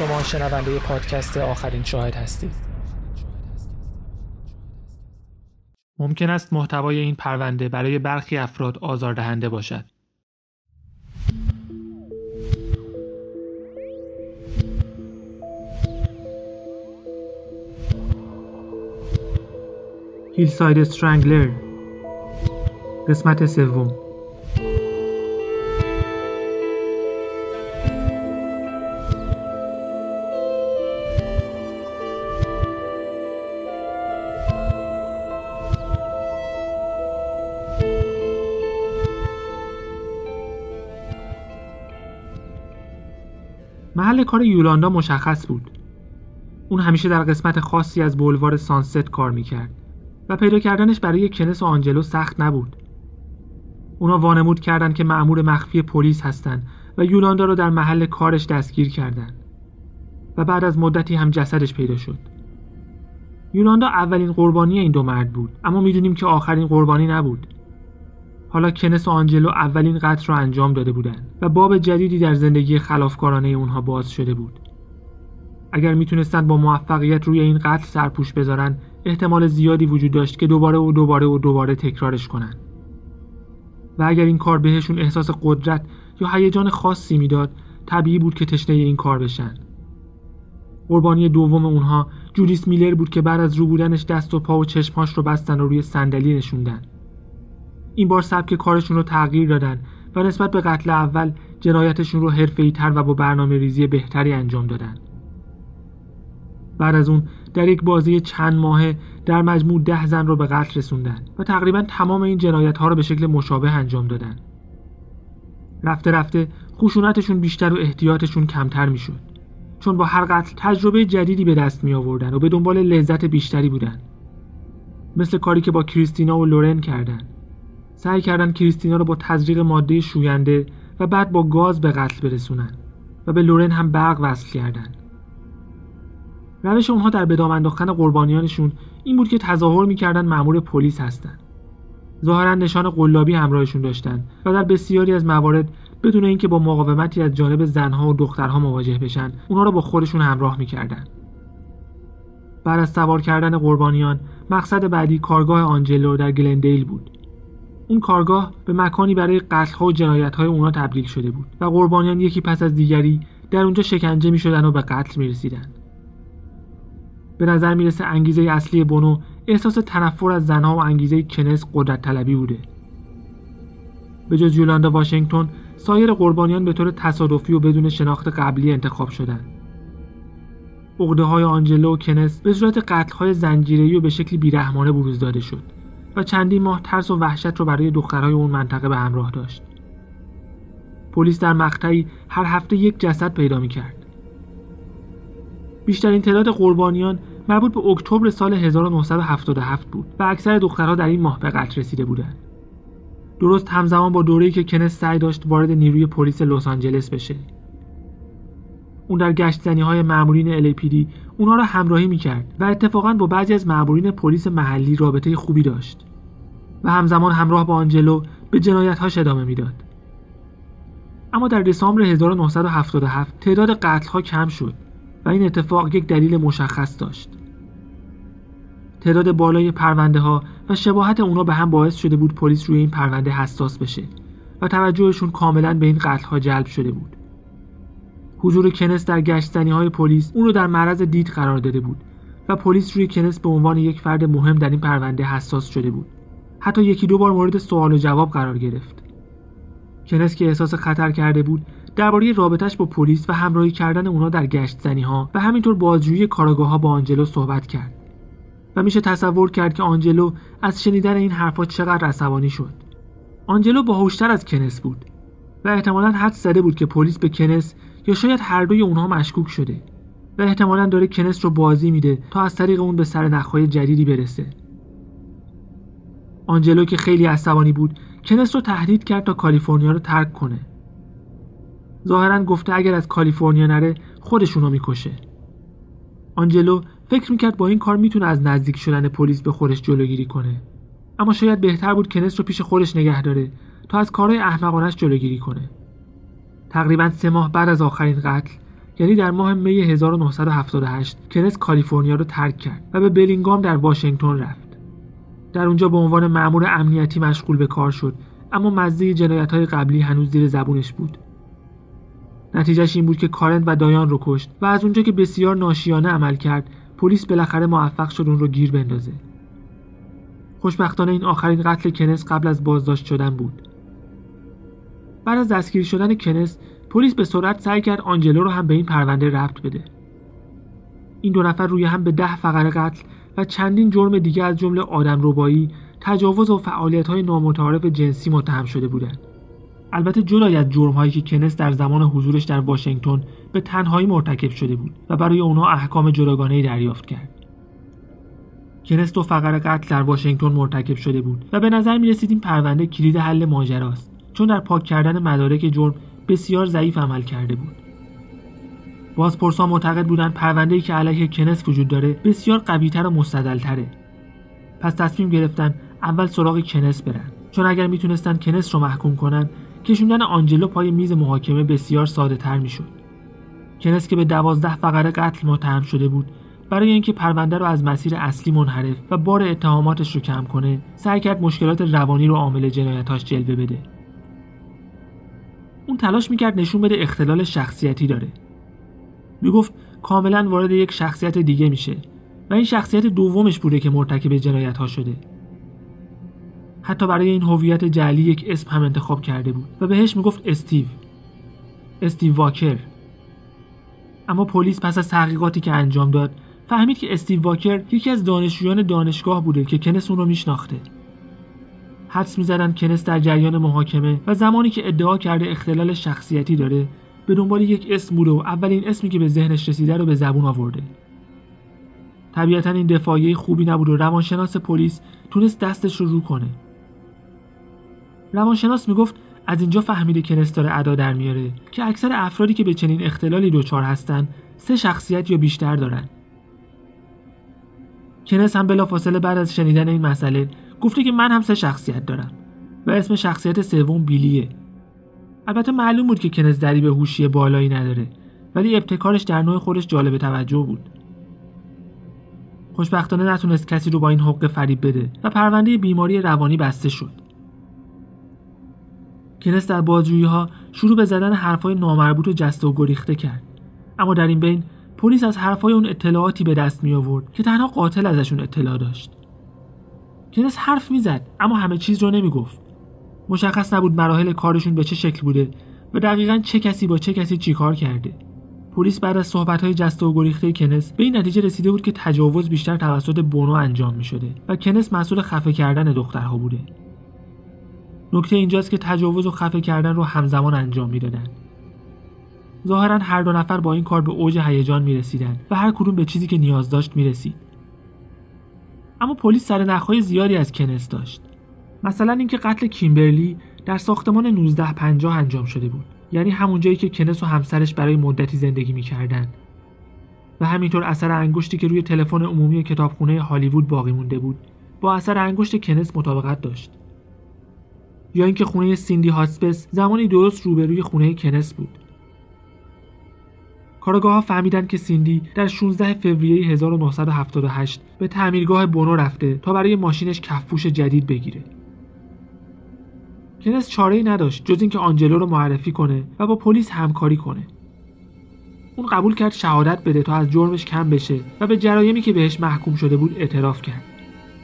شما شنونده پادکست آخرین شاهد هستید. ممکن است محتوای این پرونده برای برخی افراد آزاردهنده باشد. هیلساید استرنگلر قسمت سوم. کار یولاندا مشخص بود. اون همیشه در قسمت خاصی از بولوار سانست کار می‌کرد و پیدا کردنش برای کنس و آنجلو سخت نبود. اونا وانمود کردند که مأمور مخفی پلیس هستند و یولاندا رو در محل کارش دستگیر کردند و بعد از مدتی هم جسدش پیدا شد. یولاندا اولین قربانی این دو مرد بود اما می‌دونیم که آخرین قربانی نبود. حالا کنس و آنجلو اولین قتل را انجام داده بودند و باب جدیدی در زندگی خلافکارانه اونها باز شده بود. اگر می‌تونستند با موفقیت روی این قتل سرپوش بذارن احتمال زیادی وجود داشت که دوباره و دوباره و دوباره تکرارش کنن. و اگر این کار بهشون احساس قدرت یا هیجان خاصی می‌داد طبیعی بود که تشنه این کار بشن. قربانی دوم اونها جولیس میلر بود که بعد از رو بودنش دست و پا و چشمهاش رو بستن و روی صندلی نشوندن. این بار سبک کارشون رو تغییر دادن و نسبت به قتل اول جنایتشون رو حرفه‌ای تر و با برنامه ریزی بهتری انجام دادن. بعد از اون در یک بازی چند ماهه در مجموع ده زن رو به قتل رسوندن و تقریبا تمام این جنایت ها رو به شکل مشابه انجام دادن. رفته رفته خشونتشون بیشتر و احتیاطشون کمتر می‌شد. چون با هر قتل تجربه جدیدی به دست می آوردن و به دنبال لذت بیشتری بودن. مثل کاری که با کریستینا و لورن کردن. سعی کردن کریستینا رو با تزریق ماده شوینده و بعد با گاز به قتل برسونن و به لورن هم برق وصل کردن روش اونها در بدام انداختن قربانیانشون این بود که تظاهر می‌کردن مأمور پلیس هستند. ظاهرا نشان قلابی همراهشون داشتن و در بسیاری از موارد بدون اینکه با مقاومتی از جانب زنها و دخترها مواجه بشن اونها را با خودشون همراه می‌کردن بعد از سوار کردن قربانیان مقصد بعدی کارگاه آنجلو در گلندیل بود. اون کارگاه به مکانی برای قتل‌ها و جنایت‌های اونا تبدیل شده بود و قربانیان یکی پس از دیگری در اونجا شکنجه می‌شدن و به قتل می‌رسیدن. به نظر می‌رسه انگیزه اصلی بونو احساس تنفر از زنها و انگیزه کنس قدرت طلبی بوده. به جز یولاندا واشنگتن سایر قربانیان به طور تصادفی و بدون شناخت قبلی انتخاب شدند. عقده های آنجلو و کنس به صورت قتل های زنجیره‌ای و به شکلی بیرحمانه بروز داده شد. و چندین ماه ترس و وحشت رو برای دخترهای اون منطقه به همراه داشت. پلیس در مقطعی هر هفته یک جسد پیدا کرد. بیشترین تعداد قربانیان مربوط به اکتبر سال 1977 بود و اکثر دخترها در این ماه به قتل رسیده بودند. درست همزمان با دوره‌ای که کنس سعی داشت وارد نیروی پلیس لس آنجلس بشه. اون در گشت زنی های مامورین LAPD اونها را همراهی می‌کرد و اتفاقا با بعضی از مامورین پلیس محلی رابطه خوبی داشت و همزمان همراه با آنجلو به جنایتهاش ادامه می‌داد. اما در دسامبر 1977 تعداد قتلها کم شد و این اتفاق یک دلیل مشخص داشت. تعداد بالای پرونده ها و شباهت اونا به هم باعث شده بود پلیس روی این پرونده حساس بشه و توجهشون کاملا به این قتلها جلب شده بود. حضور کنس در گشتنی های پلیس اون رو در معرض دید قرار داده بود و پلیس روی کنس به عنوان یک فرد مهم در این پرونده حساس شده بود حتی یکی دو بار مورد سوال و جواب قرار گرفت. کنس که احساس خطر کرده بود درباره رابطش با پلیس و همراهی کردن اونا در گشت زنی ها و همینطور بازجویی کاراگاه ها با آنجلو صحبت کرد. و میشه تصور کرد که آنجلو از شنیدن این حرفا چقدر عصبانی شد. آنجلو باهوشتر از کنس بود و احتمالا حد زده بود که پلیس به کنس یا شاید هر دوی اونها مشکوک شده و احتمالا داره کنس رو بازی میده تا از طریق اون به سر نخهای جدیدی برسه. آنجلو که خیلی عصبانی بود کنس رو تهدید کرد تا کالیفرنیا رو ترک کنه. ظاهرا گفته اگر از کالیفرنیا نره خودشونو می‌کشه. آنجلو فکر می‌کرد با این کار می‌تونه از نزدیک شدن پلیس به خودش جلوگیری کنه. اما شاید بهتر بود کنس رو پیش خودش نگه داره تا از کارهای احمقانش جلوگیری کنه. تقریبا سه ماه بعد از آخرین قتل یعنی در ماه می 1978 کنس کالیفرنیا رو ترک کرد و به بلینگام در واشنگتن رفت. در اونجا به عنوان مأمور امنیتی مشغول به کار شد اما مزه جنایت های قبلی هنوز زیر زبونش بود. نتیجهش این بود که کارن و دایان رو کشت و از اونجا که بسیار ناشیانه عمل کرد پلیس بالاخره موفق شد اون رو گیر بندازه. خوشبختانه این آخرین قتل کنس قبل از بازداشت شدن بود. بعد از دستگیری شدن کنس پلیس به سرعت سعی کرد آنجلو رو هم به این پرونده ربط بده این دو نفر روی هم به ده فقره قتل چندین جرم دیگه از جمله آدم ربایی تجاوز و فعالیت های نامتعارف جنسی متهم شده بودند. البته جدای از جرم هایی که کنس در زمان حضورش در واشنگتن به تنهایی مرتکب شده بود و برای اونها احکام جداگانه دریافت کرد. کنس دو فقره قتل در واشنگتن مرتکب شده بود و به نظر می رسید این پرونده کلید حل ماجراست چون در پاک کردن مدارک جرم بسیار ضعیف عمل کرده بود. بازپرسان معتقد بودند پرونده که علیه کنس وجود داره بسیار قویتر و مستدلتره. پس تصمیم گرفتن اول سراغ کنس برن. چون اگر می‌تونستن کنس رو محکوم کنن کشوندن آنجلو پای میز محاکمه بسیار ساده تر می‌شد. کنس که به دوازده فقره قتل متهم شده بود برای اینکه پرونده رو از مسیر اصلی منحرف و بار اتهاماتش رو کم کنه سعی کرد مشکلات روانی رو عامل جنایتاش جلوه بده. اون تلاش می‌کرد نشون بده اختلال شخصیتی داره. می‌گفت کاملا وارد یک شخصیت دیگه میشه و این شخصیت دومش بوده که مرتکب جنایت ها شده. حتی برای این هویت جعلی یک اسم هم انتخاب کرده بود و بهش می‌گفت استیو. استیو واکر. اما پلیس پس از تحقیقاتی که انجام داد فهمید که استیو واکر یکی از دانشجویان دانشگاه بوده که کنس اون رو میشناخته. حدس می‌زدن کنس در جریان محاکمه و زمانی که ادعا کرده اختلال شخصیتی داره به دنبال یک اسم بوده و اولین اسمی که به ذهنش رسیده رو به زبون آورده. طبیعتا این دفاعیه خوبی نبود و روانشناس پلیس تونست دستش رو رو کنه. روانشناس می‌گفت از اینجا فهمیده کنس داره ادا در میاره که اکثر افرادی که به چنین اختلالی دچار هستن سه شخصیت یا بیشتر دارن. کنس هم بلافاصله بعد از شنیدن این مسئله گفته که من هم سه شخصیت دارم و اسم شخصیت سوم بیلیه. البته معلوم بود که کنز دری به هوشی بالایی نداره ولی ابتکارش در نوع خودش جالب توجه بود. خوشبختانه نتونست کسی رو با این حق فریب بده و پرونده بیماری روانی بسته شد. کنس در بازجویی ها شروع به زدن حرفای نامربوط و جسته و گریخته کرد. اما در این بین پلیس از حرفای اون اطلاعاتی به دست می آورد که تنها قاتل ازشون اطلاع داشت. کنس حرف می‌زد اما همه چیز رو نمی‌گفت. مشخص نبود مراحل کارشون به چه شکل بوده و دقیقا چه کسی با چه کسی چیکار کرده پلیس بعد از صحبت‌های جسته و گریخته کنس به این نتیجه رسیده بود که تجاوز بیشتر توسط بونو انجام می شده و کنس مسئول خفه کردن دخترها بوده. نکته اینجاست که تجاوز و خفه کردن رو همزمان انجام می‌دادند. ظاهرا هر دو نفر با این کار به اوج هیجان می رسیدن و هر کدوم به چیزی که نیاز داشت می رسید. اما پلیس سر نخهای زیادی از کنس داشت مثلا اینکه قتل کیمبرلی در ساختمان 1950 انجام شده بود. یعنی همون جایی که کنس و همسرش برای مدتی زندگی می‌کردن. و همینطور اثر انگشتی که روی تلفن عمومی کتابخونه هالیوود باقی مونده بود با اثر انگشت کنس مطابقت داشت. یا اینکه خونه سیندی هاسپس زمانی درست روبروی خونه کنس بود. کارگاه ها فهمیدن که سیندی در 16 فوریه 1978 به تعمیرگاه بونو رفته تا برای ماشینش کفپوش جدید بگیره. کنس چاره ای نداشت جز اینکه آنجلو رو معرفی کنه و با پلیس همکاری کنه. اون قبول کرد شهادت بده تا از جرمش کم بشه و به جرایمی که بهش محکوم شده بود اعتراف کرد.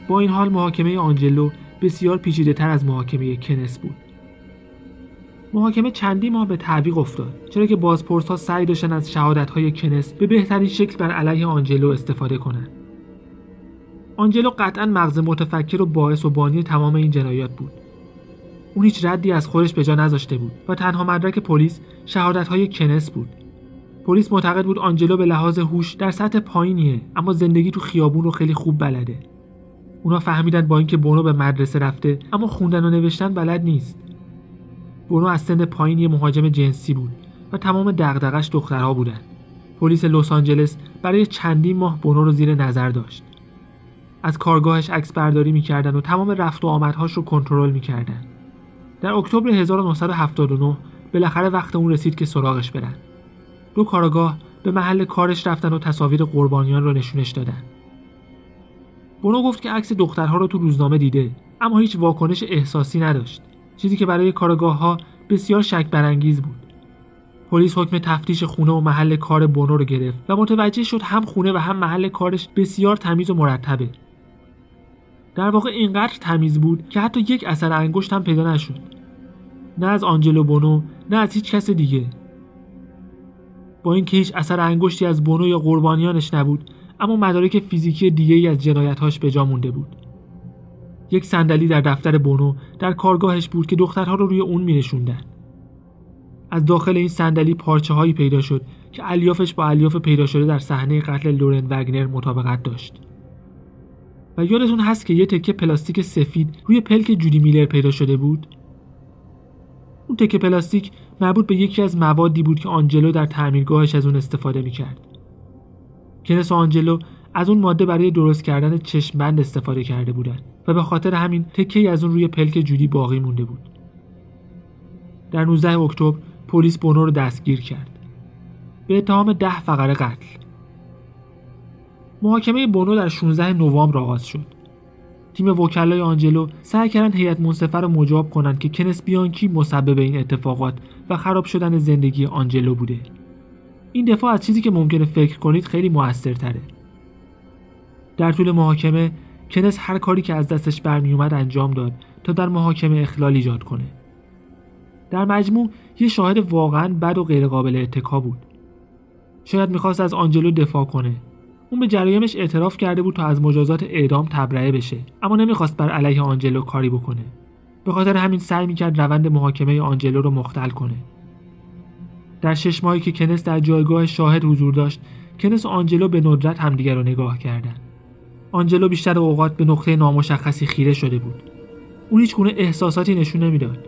با این حال محاکمه آنجلو بسیار پیچیده تر از محاکمه کنس بود. محاکمه چندی ماه به تعویق افتاد چرا که بازپرس ها سعی داشتن از شهادت های کنس به بهترین شکل بر علیه آنجلو استفاده کنند آنجلو قطعا مغز متفکر و باعث و بانی تمام این جنایات بود اون هیچ ردی از خودش به جا نذاشته بود و تنها مدرک پلیس شهادت های کنس بود. پلیس معتقد بود آنجلو به لحاظ هوش در سطح پایینیه اما زندگی تو خیابون رو خیلی خوب بلده. اونا فهمیدن با اینکه بونو به مدرسه رفته اما خوندن و نوشتن بلد نیست. برو از سن پایین یه مهاجم جنسی بود و تمام دغدغش دخترها بودن. پلیس لس آنجلس برای چندین ماه بونو رو زیر نظر داشت. از کارگاهش عکس برداری می‌کردن و تمام رفت و آمدهاش رو کنترل می‌کردن. در اکتبر 1979 بالاخره وقت اون رسید که سراغش برن. دو کاراگاه به محل کارش رفتن و تصاویر قربانیان رو نشونش دادن. بونو گفت که عکس دخترها رو تو روزنامه دیده اما هیچ واکنش احساسی نداشت. چیزی که برای کارگاه ها بسیار شک برانگیز بود. پلیس حکم تفتیش خونه و محل کار بونو رو گرفت و متوجه شد هم خونه و هم محل کارش بسیار تمیز و مرتبه. در واقع اینقدر تمیز بود که حتی یک اثر انگشت هم پیدا نشد. نه از آنجلو بونو نه از هیچ کس دیگه. با اینکه هیچ اثر انگشتی از بونو یا قربانیانش نبود اما مدارک فیزیکی دیگه ای از جنایتهاش به جا مونده بود. یک صندلی در دفتر بونو در کارگاهش بود که دخترها رو روی اون می از داخل این صندلی پارچه هایی پیدا شد که الیافش با الیاف پیدا شده در صحنه قتل لورن وگنر مطابقت داشت. و یادتون هست که یه تکه پلاستیک سفید روی پلک جودی میلر پیدا شده بود؟ اون تکه پلاستیک مربوط به یکی از موادی بود که آنجلو در تعمیرگاهش از اون استفاده می‌کرد. کنس و آنجلو از اون ماده برای درست کردن چشمبند استفاده کرده بودند و به خاطر همین تکه از اون روی پلک جودی باقی مونده بود. در 19 اکتبر پلیس بونو رو دستگیر کرد. به اتهام ده فقره قتل. محاکمه بونو در 16 نوامبر آغاز شد. تیم وکلای آنجلو سعی کردن هیئت منصفه رو مجاب کنند که کنس بیانکی مسبب این اتفاقات و خراب شدن زندگی آنجلو بوده. این دفاع از چیزی که ممکنه فکر کنید خیلی موثرتره. در طول محاکمه کنس هر کاری که از دستش برمیومد انجام داد تا در محاکمه اخلال ایجاد کنه. در مجموع یه شاهد واقعا بد و غیرقابل اتکا بود. شاید می‌خواست از آنجلو دفاع کنه. اون به جرایمش اعتراف کرده بود تا از مجازات اعدام تبرئه بشه. اما نمی‌خواست بر علیه آنجلو کاری بکنه. به خاطر همین سعی می‌کرد روند محاکمه آنجلو رو مختل کنه. در شش ماهی که کنس در جایگاه شاهد حضور داشت کنس و آنجلو به ندرت همدیگر رو نگاه کردند. آنجلو بیشتر اوقات به نقطه نامشخصی خیره شده بود. اون هیچ گونه احساساتی نشون نمی‌داد.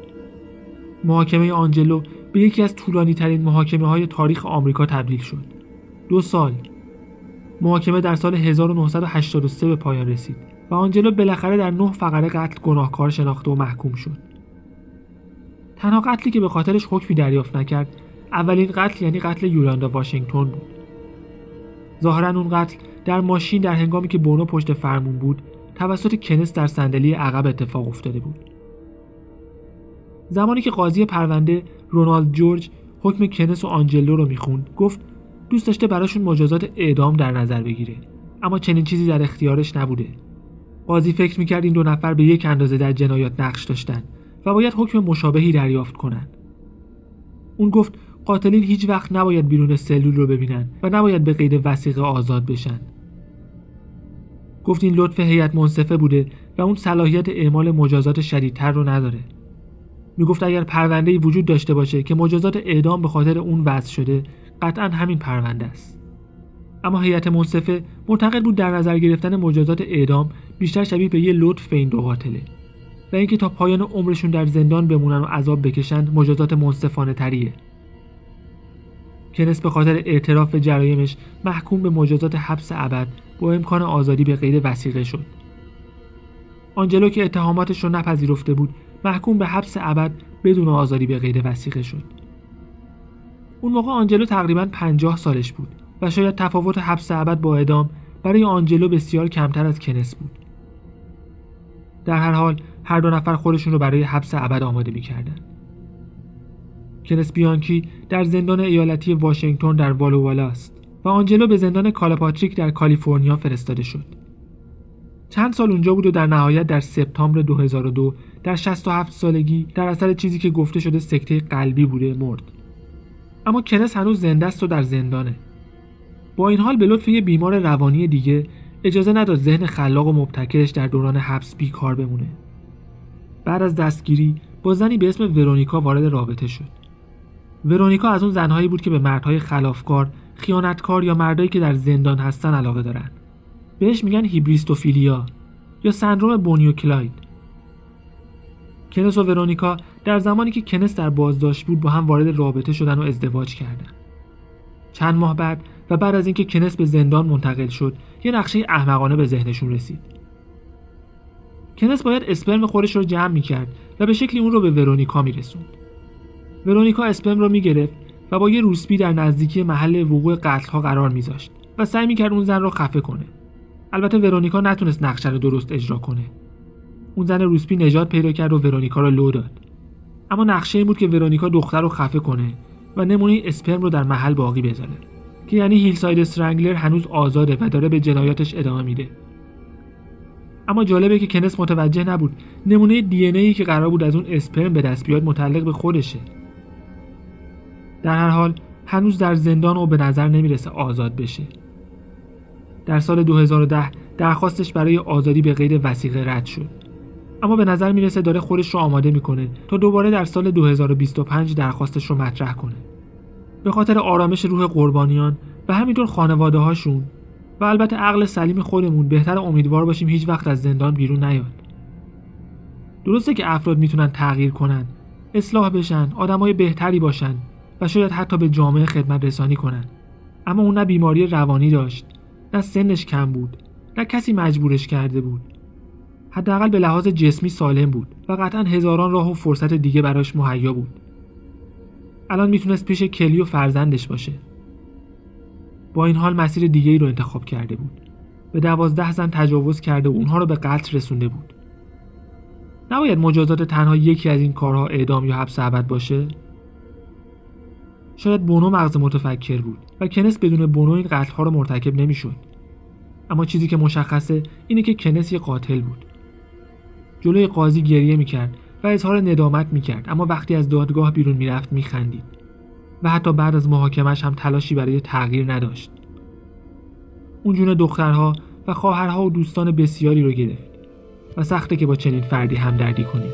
محاکمه آنجلو به یکی از طولانی ترین محاکمه های تاریخ آمریکا تبدیل شد. دو سال. محاکمه در سال 1983 به پایان رسید و آنجلو بالاخره در نه فقره قتل گناهکار شناخته و محکوم شد. تنها قتلی که به خاطرش حکمی دریافت نکرد اولین قتل یعنی قتل یولاندا واشنگتن بود. ظاهرا اون قتل در ماشین در هنگامی که بونو پشت فرمون بود توسط کنس در صندلی عقب اتفاق افتاده بود. زمانی که قاضی پرونده رونالد جورج حکم کنس و آنجلو رو می‌خوند گفت دوست داشته براشون مجازات اعدام در نظر بگیره. اما چنین چیزی در اختیارش نبوده. قاضی فکر می‌کرد این دو نفر به یک اندازه در جنایات نقش داشتن و باید حکم مشابهی دریافت کنند اون گفت قاتلین هیچ وقت نباید بیرون سلول رو ببینن و نباید به قید وسیقه آزاد بشن. گفت این لطف هیئت منصفه بوده و اون صلاحیت اعمال مجازات شدیدتر رو نداره. می‌گفت اگر پرونده وجود داشته باشه که مجازات اعدام به خاطر اون وضع شده قطعا همین پرونده است. اما هیئت منصفه معتقد بود در نظر گرفتن مجازات اعدام بیشتر شبیه به یه لطف به این دو قاتله و اینکه تا پایان عمرشون در زندان بمونن و عذاب بکشند مجازات منصفانه تریه. کنس به خاطر اعتراف جرایمش محکوم به مجازات حبس ابد با امکان آزادی به قید وسیقه شد. آنجلو که اتهاماتش رو نپذیرفته بود محکوم به حبس ابد بدون آزادی به قید وسیقه شد. اون موقع آنجلو تقریبا 50 سالش بود و شاید تفاوت حبس ابد با اعدام برای آنجلو بسیار کمتر از کنس بود در هر حال هر دو نفر خودشون رو برای حبس ابد آماده می‌کردن کنس بیانکی در زندان ایالتی واشنگتن در والا والا است و آنجلو به زندان کالاپاتریک در کالیفرنیا فرستاده شد. چند سال اونجا بود و در نهایت در سپتامبر 2002 در 67 سالگی در اثر چیزی که گفته شده سکته قلبی بوده مرد. اما کنس هنوز زنده است و در زندانه. با این حال به لطف یه بیمار روانی دیگه اجازه نداد ذهن خلاق و مبتکرش در دوران حبس بیکار بمونه. بعد از دستگیری با زنی به اسم ورونیکا وارد رابطه شد. ورونیکا از اون زنهایی بود که به مردهای خلافکار، خیانتکار یا مردایی که در زندان هستن علاقه دارن. بهش میگن هیبریستوفیلیا یا سندروم بونیو کلاید. کنس و ورونیکا در زمانی که کنس در بازداشت بود با هم وارد رابطه شدن و ازدواج کردن. چند ماه بعد و بعد از اینکه کنس به زندان منتقل شد، یه نقشه احمقانه به ذهنشون رسید. کنس باید اسپرم خودش رو جمع می‌کرد و به شکلی اون رو به ورونیکا میرسوند. ورونیکا اسپرم رو می‌گرفت و با یه روسپی در نزدیکی محل وقوع قتلها قرار میذاشت و سعی می‌کرد اون زن رو خفه کنه البته ورونیکا نتونست نقشه رو درست اجرا کنه اون زن روسپی نجات پیدا کرد و ورونیکا رو لو داد اما نقشه این بود که ورونیکا دختر رو خفه کنه و نمونه اسپرم رو در محل باقی بذاره که یعنی هیلساید استرنگلر هنوز آزاده و داره به جنایاتش ادامه میده. اما جالبه که کنس متوجه نبود نمونه دی ای که قرار بود از اون اسپرم به دست بیاد متعلق به خودشه. در هر حال هنوز در زندان و به نظر نمی‌رسه آزاد بشه. در سال 2010 درخواستش برای آزادی به غیر وسیقه رد شد. اما به نظر می‌رسه داره خودش رو آماده می‌کنه تا دوباره در سال 2025 درخواستش رو مطرح کنه. به خاطر آرامش روح قربانیان و همینطور خانواده هاشون و البته عقل سلیم خودمون بهتر امیدوار باشیم هیچ وقت از زندان بیرون نیاد. درسته که افراد می‌تونن تغییر کنن اصلاح بشن آدمای بهتری باشن و شاید حتی به جامعه خدمت رسانی کنن. اما اون نه بیماری روانی داشت نه سنش کم بود نه کسی مجبورش کرده بود. حداقل به لحاظ جسمی سالم بود و قطعا هزاران راه و فرصت دیگه براش مهیا بود. الان می‌تونست پیش کلی و فرزندش باشه. با این حال مسیر دیگه ای رو انتخاب کرده بود. به دوازده زن تجاوز کرده و اونها رو به قتل رسونده بود. نباید مجازات تنها یکی از این کارها اعدام یا حبس ابد باشه؟ شاید بونو مغز متفکر بود و کنس بدون بونو این قتلها رو مرتکب نمی‌شد. اما چیزی که مشخصه اینه که کنس یه قاتل بود. جلوی قاضی گریه می‌کرد و اظهار ندامت می‌کرد اما وقتی از دادگاه بیرون می‌رفت میخندید و حتی بعد از محاکمش هم تلاشی برای تغییر نداشت. اون دخترها و خواهرها و دوستان بسیاری رو گرفت و سخته که با چنین فردی همدردی کنیم.